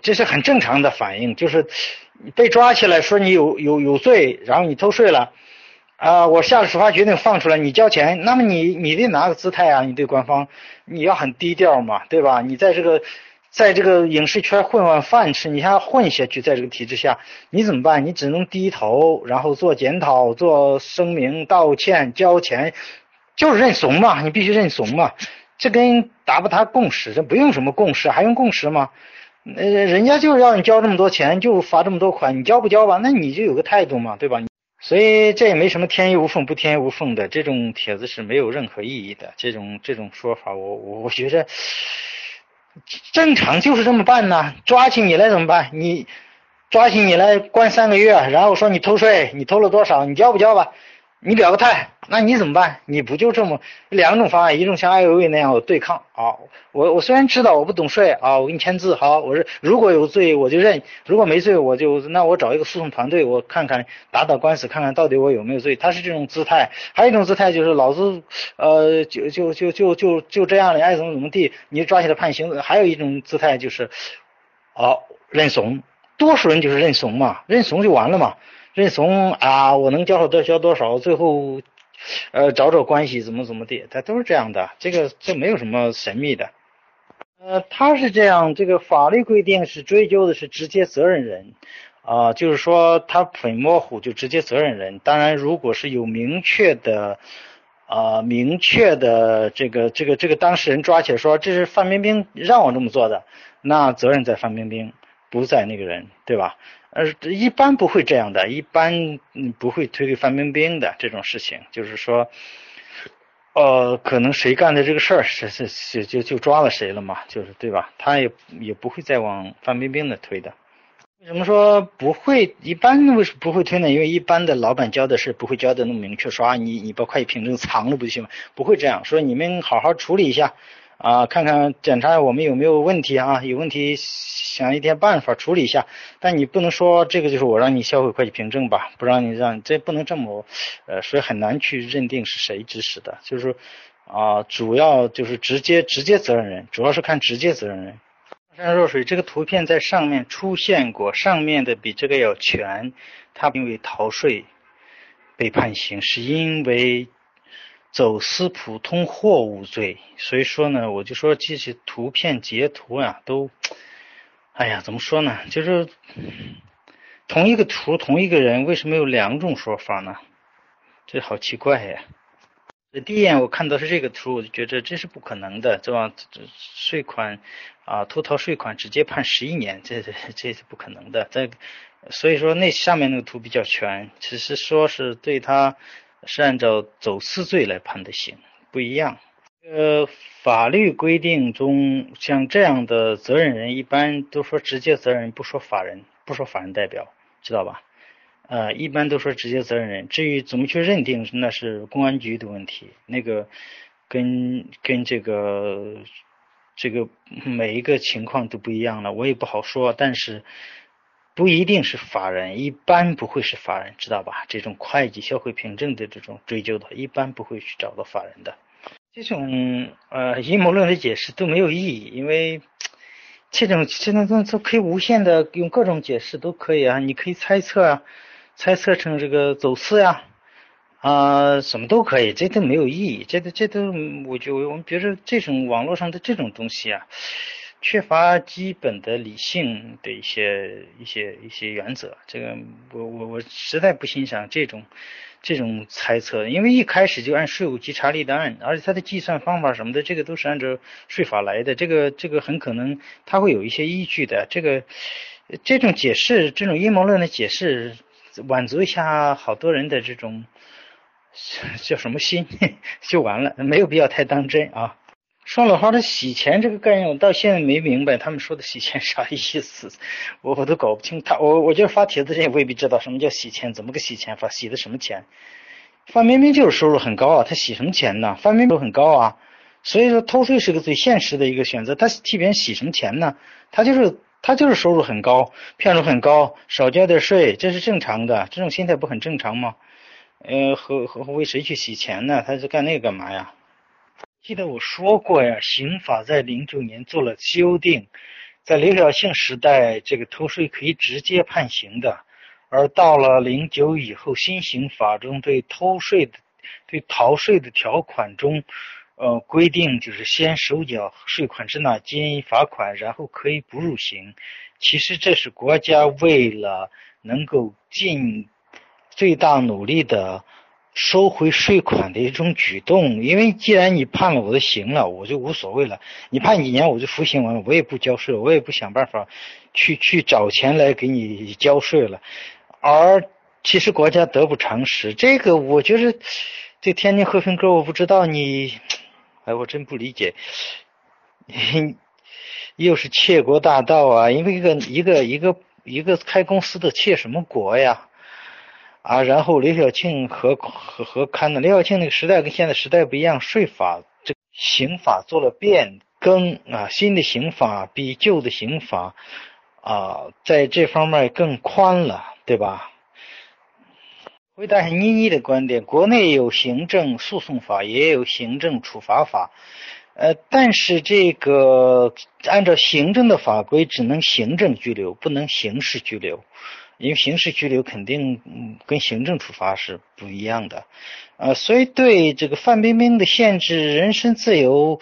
这是很正常的反应，就是被抓起来说你有有有罪，然后你偷税了。啊，我下了处罚决定放出来，你交钱，那么你你得拿个姿态啊，你对官方你要很低调嘛，对吧？你在这个在这个影视圈混碗饭吃，你还要混下去，在这个体制下，你怎么办？你只能低头，然后做检讨、做声明、道歉、交钱，就是认怂嘛，你必须认怂嘛。这跟达不达共识，这不用什么共识，还用共识吗？呃，人家就是要你交这么多钱，就罚这么多款，你交不交吧？那你就有个态度嘛，对吧？所以这也没什么天衣无缝不天衣无缝的，这种帖子是没有任何意义的。这种这种说法，我我我觉着正常就是这么办呢。抓起你来怎么办？你抓起你来关三个月，然后说你偷税，你偷了多少？你交不交吧？你表个态，那你怎么办？你不就这么两种方案，一种像艾薇薇那样对抗啊？我我虽然知道我不懂税啊，我给你签字好，我是如果有罪我就认，如果没罪我就那我找一个诉讼团队，我看看打打官司，看看到底我有没有罪。他是这种姿态，还有一种姿态就是老子呃就就就就就就这样了，爱怎么怎么地，你抓起来判刑。还有一种姿态就是哦认怂，多数人就是认怂嘛，认怂就完了嘛。认怂啊！我能交少多交多少，最后，呃，找找关系怎么怎么地，他都是这样的。这个这没有什么神秘的。呃，他是这样，这个法律规定是追究的是直接责任人，啊，就是说他很模糊，就直接责任人。当然，如果是有明确的，啊，明确的这个这个这个当事人抓起来说这是范冰冰让我这么做的，那责任在范冰冰，不在那个人，对吧？呃，一般不会这样的，一般不会推给范冰冰的这种事情，就是说，呃，可能谁干的这个事儿，是是是就就抓了谁了嘛，就是对吧？他也也不会再往范冰冰那推的。为什么说不会？一般为什么不会推呢？因为一般的老板交的是不会交的那么明确，说啊，你你把会计凭证藏了不就行吗？不会这样说，你们好好处理一下。啊，看看检查我们有没有问题啊？有问题想一点办法处理一下。但你不能说这个就是我让你销毁会计凭证吧？不让你让，这不能这么，呃，所以很难去认定是谁指使的。就是啊，主要就是直接直接责任人，主要是看直接责任人。山若水这个图片在上面出现过，上面的比这个要全。他因为逃税被判刑，是因为。走私普通货物罪，所以说呢，我就说这些图片截图啊，都，哎呀，怎么说呢？就是同一个图，同一个人，为什么有两种说法呢？这好奇怪呀！第一眼我看到是这个图，我就觉得这是不可能的，对吧？这税款啊，偷逃税款直接判十一年，这这这是不可能的。这所以说那下面那个图比较全，只是说是对他。是按照走私罪来判的刑，不一样。呃，法律规定中，像这样的责任人，一般都说直接责任，不说法人，不说法人代表，知道吧？呃，一般都说直接责任人。至于怎么去认定，那是公安局的问题，那个跟跟这个这个每一个情况都不一样了，我也不好说。但是。不一定是法人，一般不会是法人，知道吧？这种会计消费凭证的这种追究的，一般不会去找到法人的。这种呃阴谋论的解释都没有意义，因为这种这种东西可以无限的用各种解释都可以啊，你可以猜测啊，猜测成这个走私呀，啊什么都可以，这都没有意义，这都这都我就我们比如说这种网络上的这种东西啊。缺乏基本的理性的一些一些一些原则，这个我我我实在不欣赏这种这种猜测，因为一开始就按税务稽查立案，而且它的计算方法什么的，这个都是按照税法来的，这个这个很可能它会有一些依据的，这个这种解释，这种阴谋论的解释，满足一下好多人的这种 [laughs] 叫什么心 [laughs] 就完了，没有必要太当真啊。双老花，的洗钱这个概念，我到现在没明白他们说的洗钱啥意思，我我都搞不清。他我我觉得发帖子也未必知道什么叫洗钱，怎么个洗钱法，洗的什么钱？范冰冰就是收入很高啊，他洗什么钱呢？范冰冰很高啊，所以说偷税是个最现实的一个选择。他替别人洗什么钱呢？他就是他就是收入很高，骗入很高，少交点税，这是正常的。这种心态不很正常吗？呃，和和为谁去洗钱呢？他是干那个干嘛呀？记得我说过呀，刑法在零九年做了修订，在刘晓庆时代，这个偷税可以直接判刑的，而到了零九以后，新刑法中对偷税的、对逃税的条款中，呃规定就是先收缴税款滞纳金、罚款，然后可以不入刑。其实这是国家为了能够尽最大努力的收回税款的一种举动。因为既然你判了我的刑了，我就无所谓了。你判几年我就服刑完了，我也不交税，我也不想办法去去找钱来给你交税了。而其实国家得不偿失，这个我觉得这天津和平哥，我不知道你，哎，我真不理解。[laughs] 又是窃国大盗啊！因为一个一个一个一个开公司的窃什么国呀？啊，然后刘晓庆和和和刊的刘晓庆那个时代跟现在时代不一样，税法这刑法做了变更啊，新的刑法比旧的刑法啊在这方面更宽了，对吧？回答一下妮妮的观点，国内有行政诉讼法，也有行政处罚法。呃，但是这个按照行政的法规，只能行政拘留，不能刑事拘留，因为刑事拘留肯定跟行政处罚是不一样的，呃，所以对这个范冰冰的限制人身自由，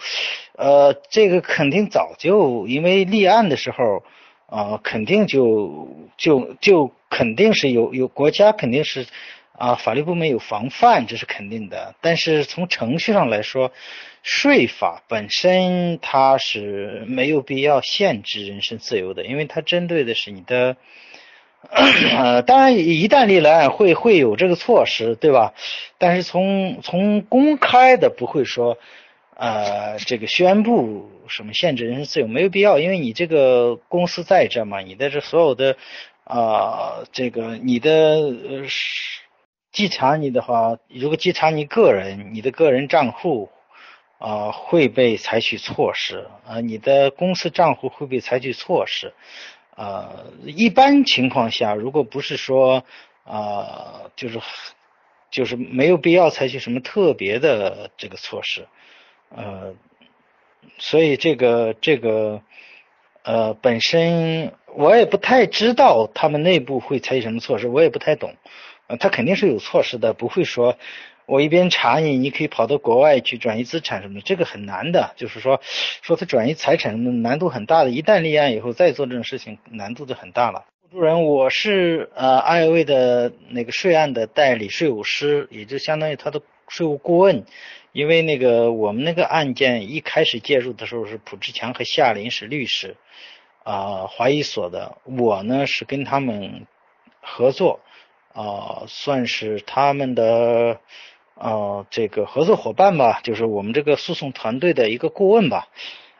呃，这个肯定早就因为立案的时候，啊，肯定就就就肯定是有有国家肯定是啊，法律部门有防范，这是肯定的，但是从程序上来说。税法本身它是没有必要限制人身自由的，因为它针对的是你的，呃，当然一旦立了案会会有这个措施，对吧？但是从从公开的不会说，呃，这个宣布什么限制人身自由没有必要，因为你这个公司在这嘛，你的这所有的啊，这个你的呃，稽查你的话，如果稽查你个人，你的个人账户。啊，会被采取措施啊！你的公司账户会被采取措施呃！一般情况下，如果不是说啊，就是就是没有必要采取什么特别的这个措施，呃，所以这个这个呃，本身我也不太知道他们内部会采取什么措施，我也不太懂，呃他肯定是有措施的，不会说。我一边查你，你可以跑到国外去转移资产什么的，这个很难的。就是说，说他转移财产难度很大的，一旦立案以后再做这种事情，难度就很大了。主人，我是呃艾薇的那个税案的代理税务师，也就相当于他的税务顾问。因为那个我们那个案件一开始介入的时候是卜志强和夏林是律师，啊，华谊所的，我呢是跟他们合作，啊，算是他们的。呃，这个合作伙伴吧，就是我们这个诉讼团队的一个顾问吧。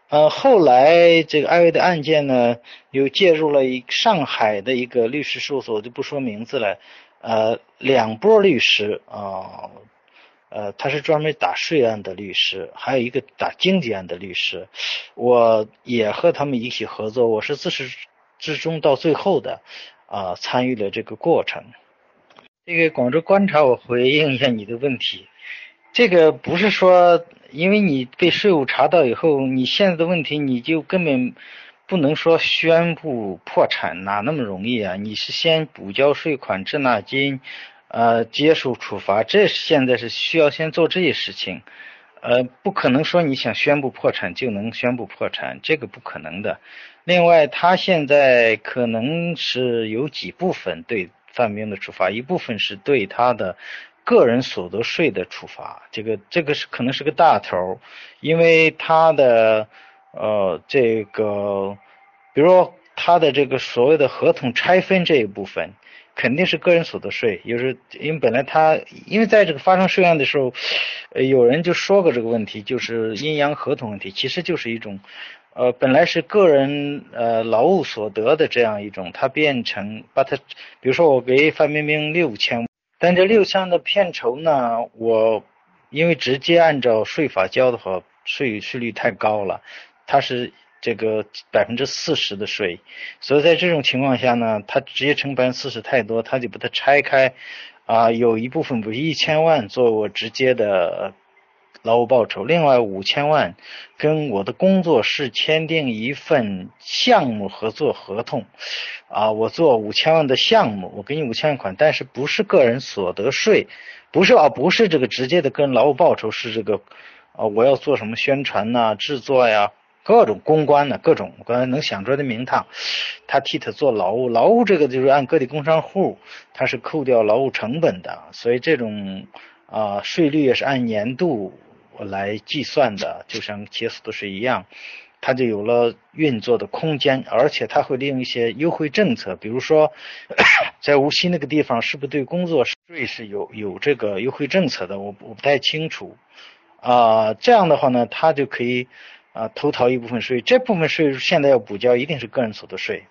呃，后来这个艾薇的案件呢，又介入了一上海的一个律师事务所，就不说名字了。呃，两波律师啊，呃，他是专门打税案的律师，还有一个打经济案的律师。我也和他们一起合作，我是自始至终到最后的啊，参与了这个过程。这个广州观察，我回应一下你的问题。这个不是说，因为你被税务查到以后，你现在的问题你就根本不能说宣布破产，哪那么容易啊？你是先补交税款、滞纳金，呃，接受处罚，这现在是需要先做这些事情，呃，不可能说你想宣布破产就能宣布破产，这个不可能的。另外，他现在可能是有几部分对。范冰冰的处罚一部分是对他的个人所得税的处罚，这个这个是可能是个大头，因为他的呃这个，比如说他的这个所谓的合同拆分这一部分，肯定是个人所得税，就是因为本来他因为在这个发生税案的时候，有人就说过这个问题，就是阴阳合同问题，其实就是一种。呃，本来是个人呃劳务所得的这样一种，它变成把它，比如说我给范冰冰六千，但这六千的片酬呢，我因为直接按照税法交的话，税税率太高了，它是这个百分之四十的税，所以在这种情况下呢，它直接乘百分之四十太多，他就把它拆开，啊，有一部分不是一千万做我直接的。劳务报酬，另外五千万跟我的工作室签订一份项目合作合同，啊，我做五千万的项目，我给你五千万款，但是不是个人所得税，不是啊，不是这个直接的个人劳务报酬，是这个啊，我要做什么宣传呐、制作呀，各种公关的各种，我刚才能想出来的名堂，他替他做劳务，劳务这个就是按个体工商户，他是扣掉劳务成本的，所以这种啊税率也是按年度我来计算的，就像企业所得税一样。它就有了运作的空间，而且它会利用一些优惠政策，比如说，[clears throat] 在无锡那个地方是不是对工作税是有有这个优惠政策的？我我不太清楚。啊，这样的话呢，他就可以啊偷逃一部分税，这部分税现在要补交，一定是个人所得税。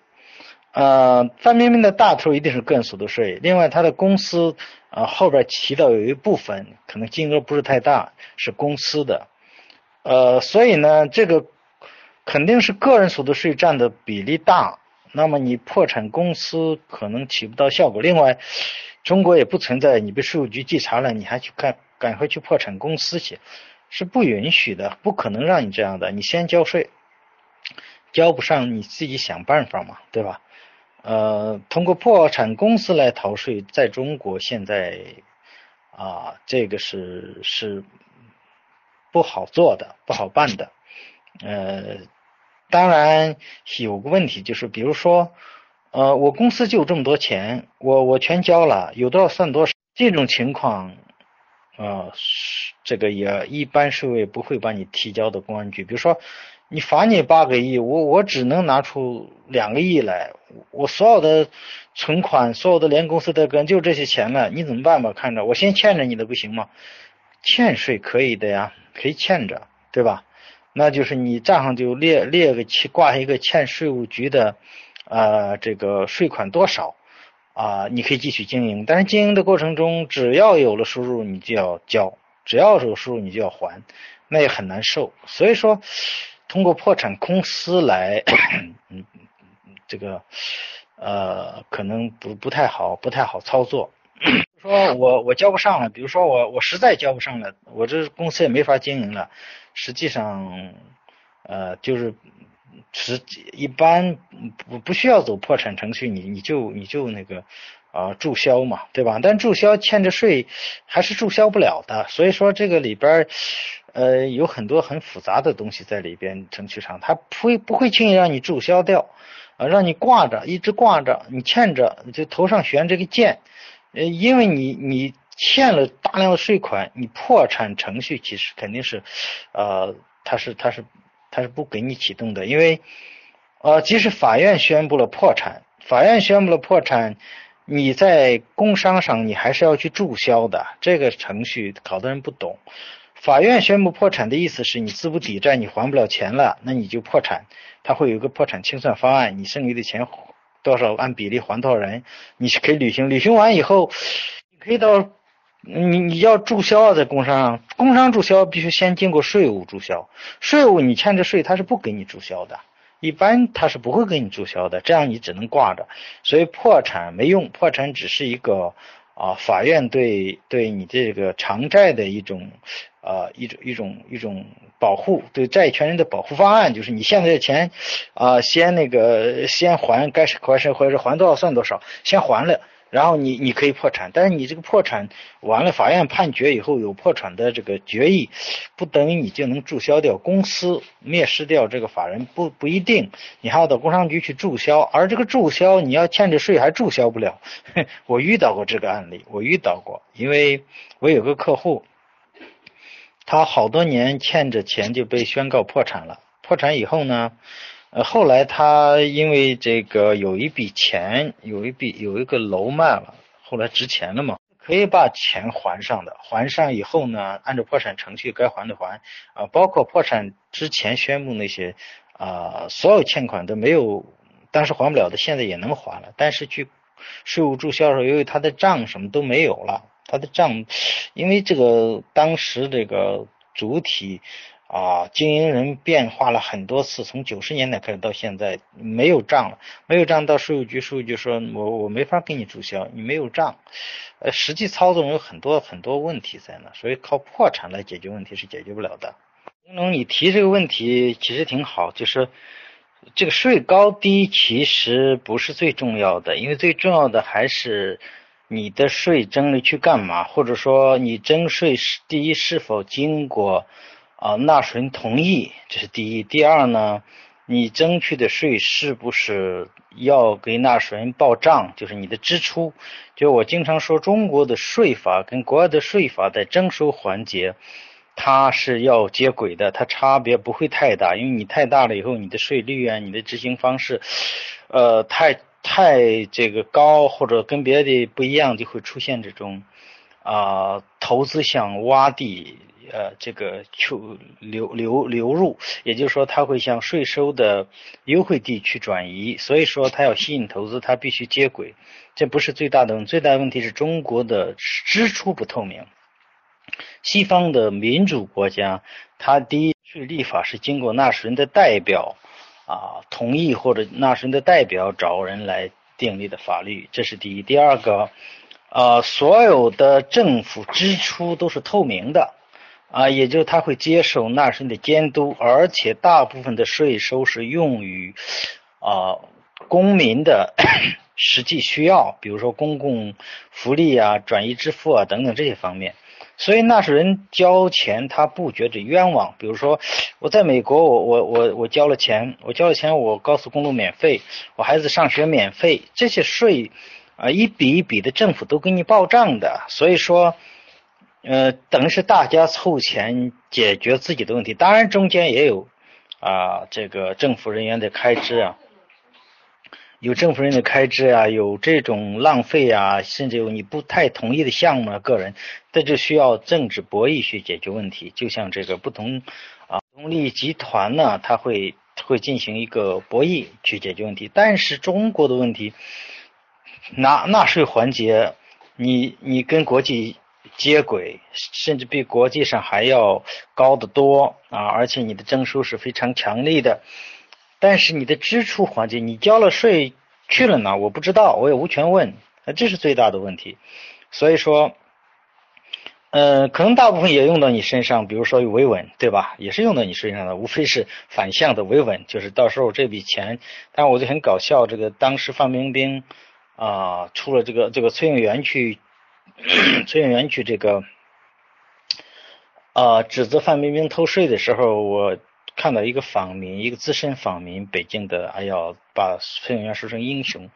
呃，范冰冰的大头一定是个人所得税，另外她的公司啊后边提到有一部分可能金额不是太大，是公司的。呃，所以呢，这个。肯定是个人所得税占的比例大，那么你破产公司可能起不到效果。另外，中国也不存在你被税务局稽查了，你还去赶赶快去破产公司去，是不允许的，不可能让你这样的。你先交税，交不上你自己想办法嘛，对吧？呃，通过破产公司来逃税，在中国现在啊，这个是是不好做的，不好办的。呃，当然有个问题就是，比如说，呃，我公司就这么多钱，我我全交了，有多少算多少。这种情况，呃，这个也一般税委不会把你提交到公安局。比如说，你罚你八个亿，我我只能拿出两个亿来，我所有的存款、所有的连公司带个人就这些钱了，你怎么办吧？看着我先欠着你的不行吗？欠税可以的呀，可以欠着，对吧？那就是你账上就列列个欠挂一个欠税务局的，呃，这个税款多少啊？你可以继续经营，但是经营的过程中，只要有了收入，你就要交；只要是有收入，你就要还，那也很难受。所以说，通过破产公司来，[coughs] 嗯，这个呃，可能不不太好，不太好操作。说我我交不上了，比如说我我实在交不上了，我这公司也没法经营了。实际上，呃，就是实际一般不不需要走破产程序，你你就你就那个啊注销嘛，对吧？但注销欠着税还是注销不了的，所以说这个里边呃有很多很复杂的东西在里边，程序上他不会不会轻易让你注销掉啊，让你挂着一直挂着，你欠着就头上悬这个剑，呃，因为你你。欠了大量的税款，你破产程序其实肯定是，呃，他是他是他是不给你启动的，因为，呃，即使法院宣布了破产，法院宣布了破产，你在工商上你还是要去注销的，这个程序好多人不懂。法院宣布破产的意思是你资不抵债，你还不了钱了，那你就破产，他会有一个破产清算方案，你剩余的钱多少按比例还多少人，你是可以履行，履行完以后，你可以到。你你要注销啊，在工商，工商注销必须先经过税务注销，税务你欠着税，他是不给你注销的，一般他是不会给你注销的，这样你只能挂着，所以破产没用，破产只是一个啊，法院对对你这个偿债的一种啊一种一种一种保护，对债权人的保护方案，就是你现在的钱啊，先那个先还该是还是还是还多少算多少，先还了。然后你你可以破产，但是你这个破产完了，法院判决以后有破产的这个决议，不等于你就能注销掉公司，灭失掉这个法人不不一定，你还要到工商局去注销，而这个注销你要欠着税还注销不了。[laughs] 我遇到过这个案例，我遇到过，因为我有个客户，他好多年欠着钱就被宣告破产了，破产以后呢？呃，后来他因为这个有一笔钱，有一笔有一个楼卖了，后来值钱了嘛，可以把钱还上的。还上以后呢，按照破产程序该还的还，啊，包括破产之前宣布那些啊，所有欠款都没有，当时还不了的，现在也能还了。但是去税务注销的时候，由于他的账什么都没有了，他的账，因为这个当时这个主体。啊，经营人变化了很多次，从九十年代开始到现在没有账了，没有账到税务局，税务局说我我没法给你注销，你没有账，呃，实际操作有很多很多问题在那，所以靠破产来解决问题是解决不了的。金龙，你提这个问题其实挺好，就是这个税高低其实不是最重要的，因为最重要的还是你的税征了去干嘛，或者说你征税是第一是否经过。啊纳税人同意，这是第一。第二呢，你征取的税是不是要给纳税人报账？就是你的支出。就我经常说，中国的税法跟国外的税法在征收环节。它是要接轨的，它差别不会太大，因为你太大了以后，你的税率啊，你的执行方式，呃，太太这个高或者跟别的不一样，就会出现这种啊投资向洼地，呃，这个流流流流入，也就是说，它会向税收的优惠地区转移，所以说它要吸引投资，它必须接轨，这不是最大的问题，最大的问题是中国的支出不透明。西方的民主国家，它第一税立法是经过纳税人的代表啊同意，或者纳税人的代表找人来订立的法律，这是第一。第二个，呃，所有的政府支出都是透明的啊，也就是他会接受纳税人的监督，而且大部分的税收是用于啊公民的实际需要，比如说公共福利啊、转移支付啊等等这些方面。所以纳税人交钱，他不觉得冤枉。比如说，我在美国，我我我我交了钱，我交了钱，我高速公路免费，我孩子上学免费，这些税啊一笔一笔的，政府都给你报账的。所以说，呃，等于是大家凑钱解决自己的问题。当然中间也有啊，这个政府人员的开支啊。有政府人的开支啊，有这种浪费啊，甚至有你不太同意的项目啊，个人，这就需要政治博弈去解决问题。就像这个不同啊，利集团呢，他会会进行一个博弈去解决问题。但是中国的问题，纳纳税环节，你你跟国际接轨，甚至比国际上还要高得多啊，而且你的征收是非常强力的。但是你的支出环节，你交了税去了哪？我不知道，我也无权问，这是最大的问题。所以说，呃，可能大部分也用到你身上，比如说维稳，对吧？也是用到你身上的，无非是反向的维稳，就是到时候这笔钱。但我就很搞笑，这个当时范冰冰啊出了这个这个崔永元去崔永元去这个啊指责范冰冰偷税的时候，我。看到一个访民，一个资深访民，北京的，哎呀，把崔永元说成英雄。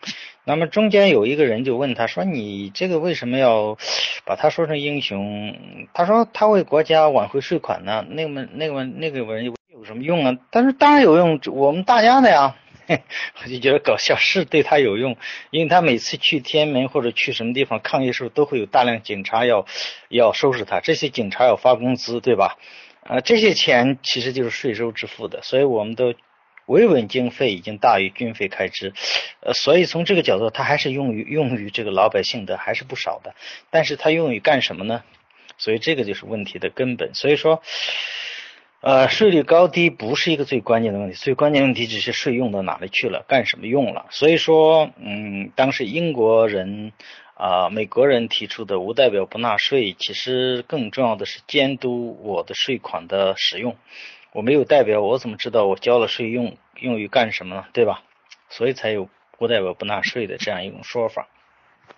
那么中间有一个人就问他说：“你这个为什么要把他说成英雄？”他说：“他为国家挽回税款呢。”那么那个那个人有什么用啊？但是当然有用，我们大家的呀。[laughs] 我就觉得搞笑，是对他有用，因为他每次去天安门或者去什么地方抗议的时候，都会有大量警察要要收拾他，这些警察要发工资，对吧？啊，这些钱其实就是税收支付的，所以我们的维稳经费已经大于军费开支，呃，所以从这个角度，他还是用于用于这个老百姓的还是不少的，但是他用于干什么呢？所以这个就是问题的根本。所以说，呃，税率高低不是一个最关键的问题，最关键问题只是税用到哪里去了，干什么用了。所以说，嗯，当时英国人。啊，美国人提出的无代表不纳税，其实更重要的是监督我的税款的使用。我没有代表，我怎么知道我交了税用用于干什么呢？对吧？所以才有无代表不纳税的这样一种说法。